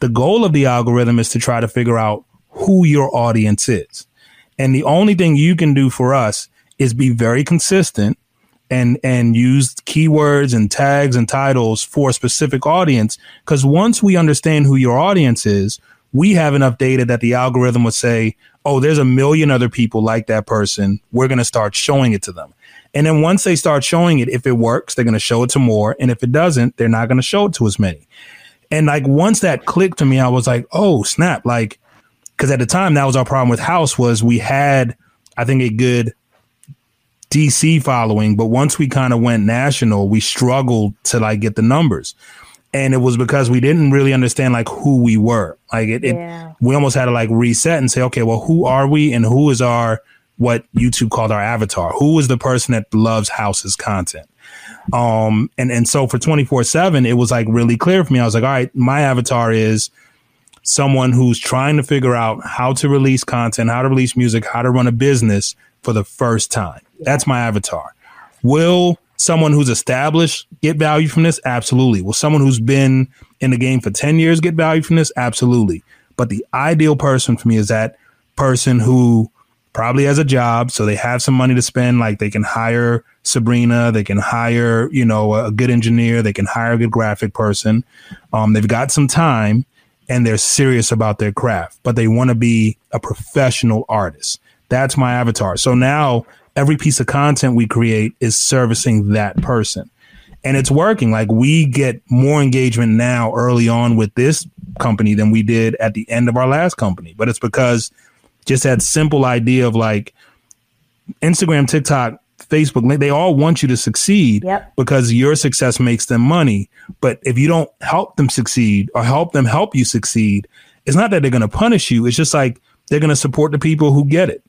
the goal of the algorithm is to try to figure out who your audience is. And the only thing you can do for us is be very consistent and and use keywords and tags and titles for a specific audience. Because once we understand who your audience is we have enough data that the algorithm would say oh there's a million other people like that person. We're going to start showing it to them. And then once they start showing it if it works they're going to show it to more. And if it doesn't they're not going to show it to as many and like once that clicked to me i was like oh snap like because at the time that was our problem with house was we had i think a good DC following, but once we kind of went national, we struggled to like get the numbers. And it was because we didn't really understand like who we were. Like it, yeah. it we almost had to like reset and say, okay, well, who are we and who is our what YouTube called our avatar? Who is the person that loves houses content? Um, and and so for 24 7, it was like really clear for me. I was like, all right, my avatar is someone who's trying to figure out how to release content, how to release music, how to run a business for the first time. That's my avatar. Will someone who's established get value from this? Absolutely. Will someone who's been in the game for 10 years get value from this? Absolutely. But the ideal person for me is that person who probably has a job, so they have some money to spend. Like they can hire Sabrina, they can hire, you know, a good engineer, they can hire a good graphic person. Um, they've got some time and they're serious about their craft, but they want to be a professional artist. That's my avatar. So now every piece of content we create is servicing that person. And it's working. Like we get more engagement now early on with this company than we did at the end of our last company. But it's because just that simple idea of like Instagram, TikTok, Facebook, they all want you to succeed yep. because your success makes them money. But if you don't help them succeed or help them help you succeed, it's not that they're going to punish you. It's just like they're going to support the people who get it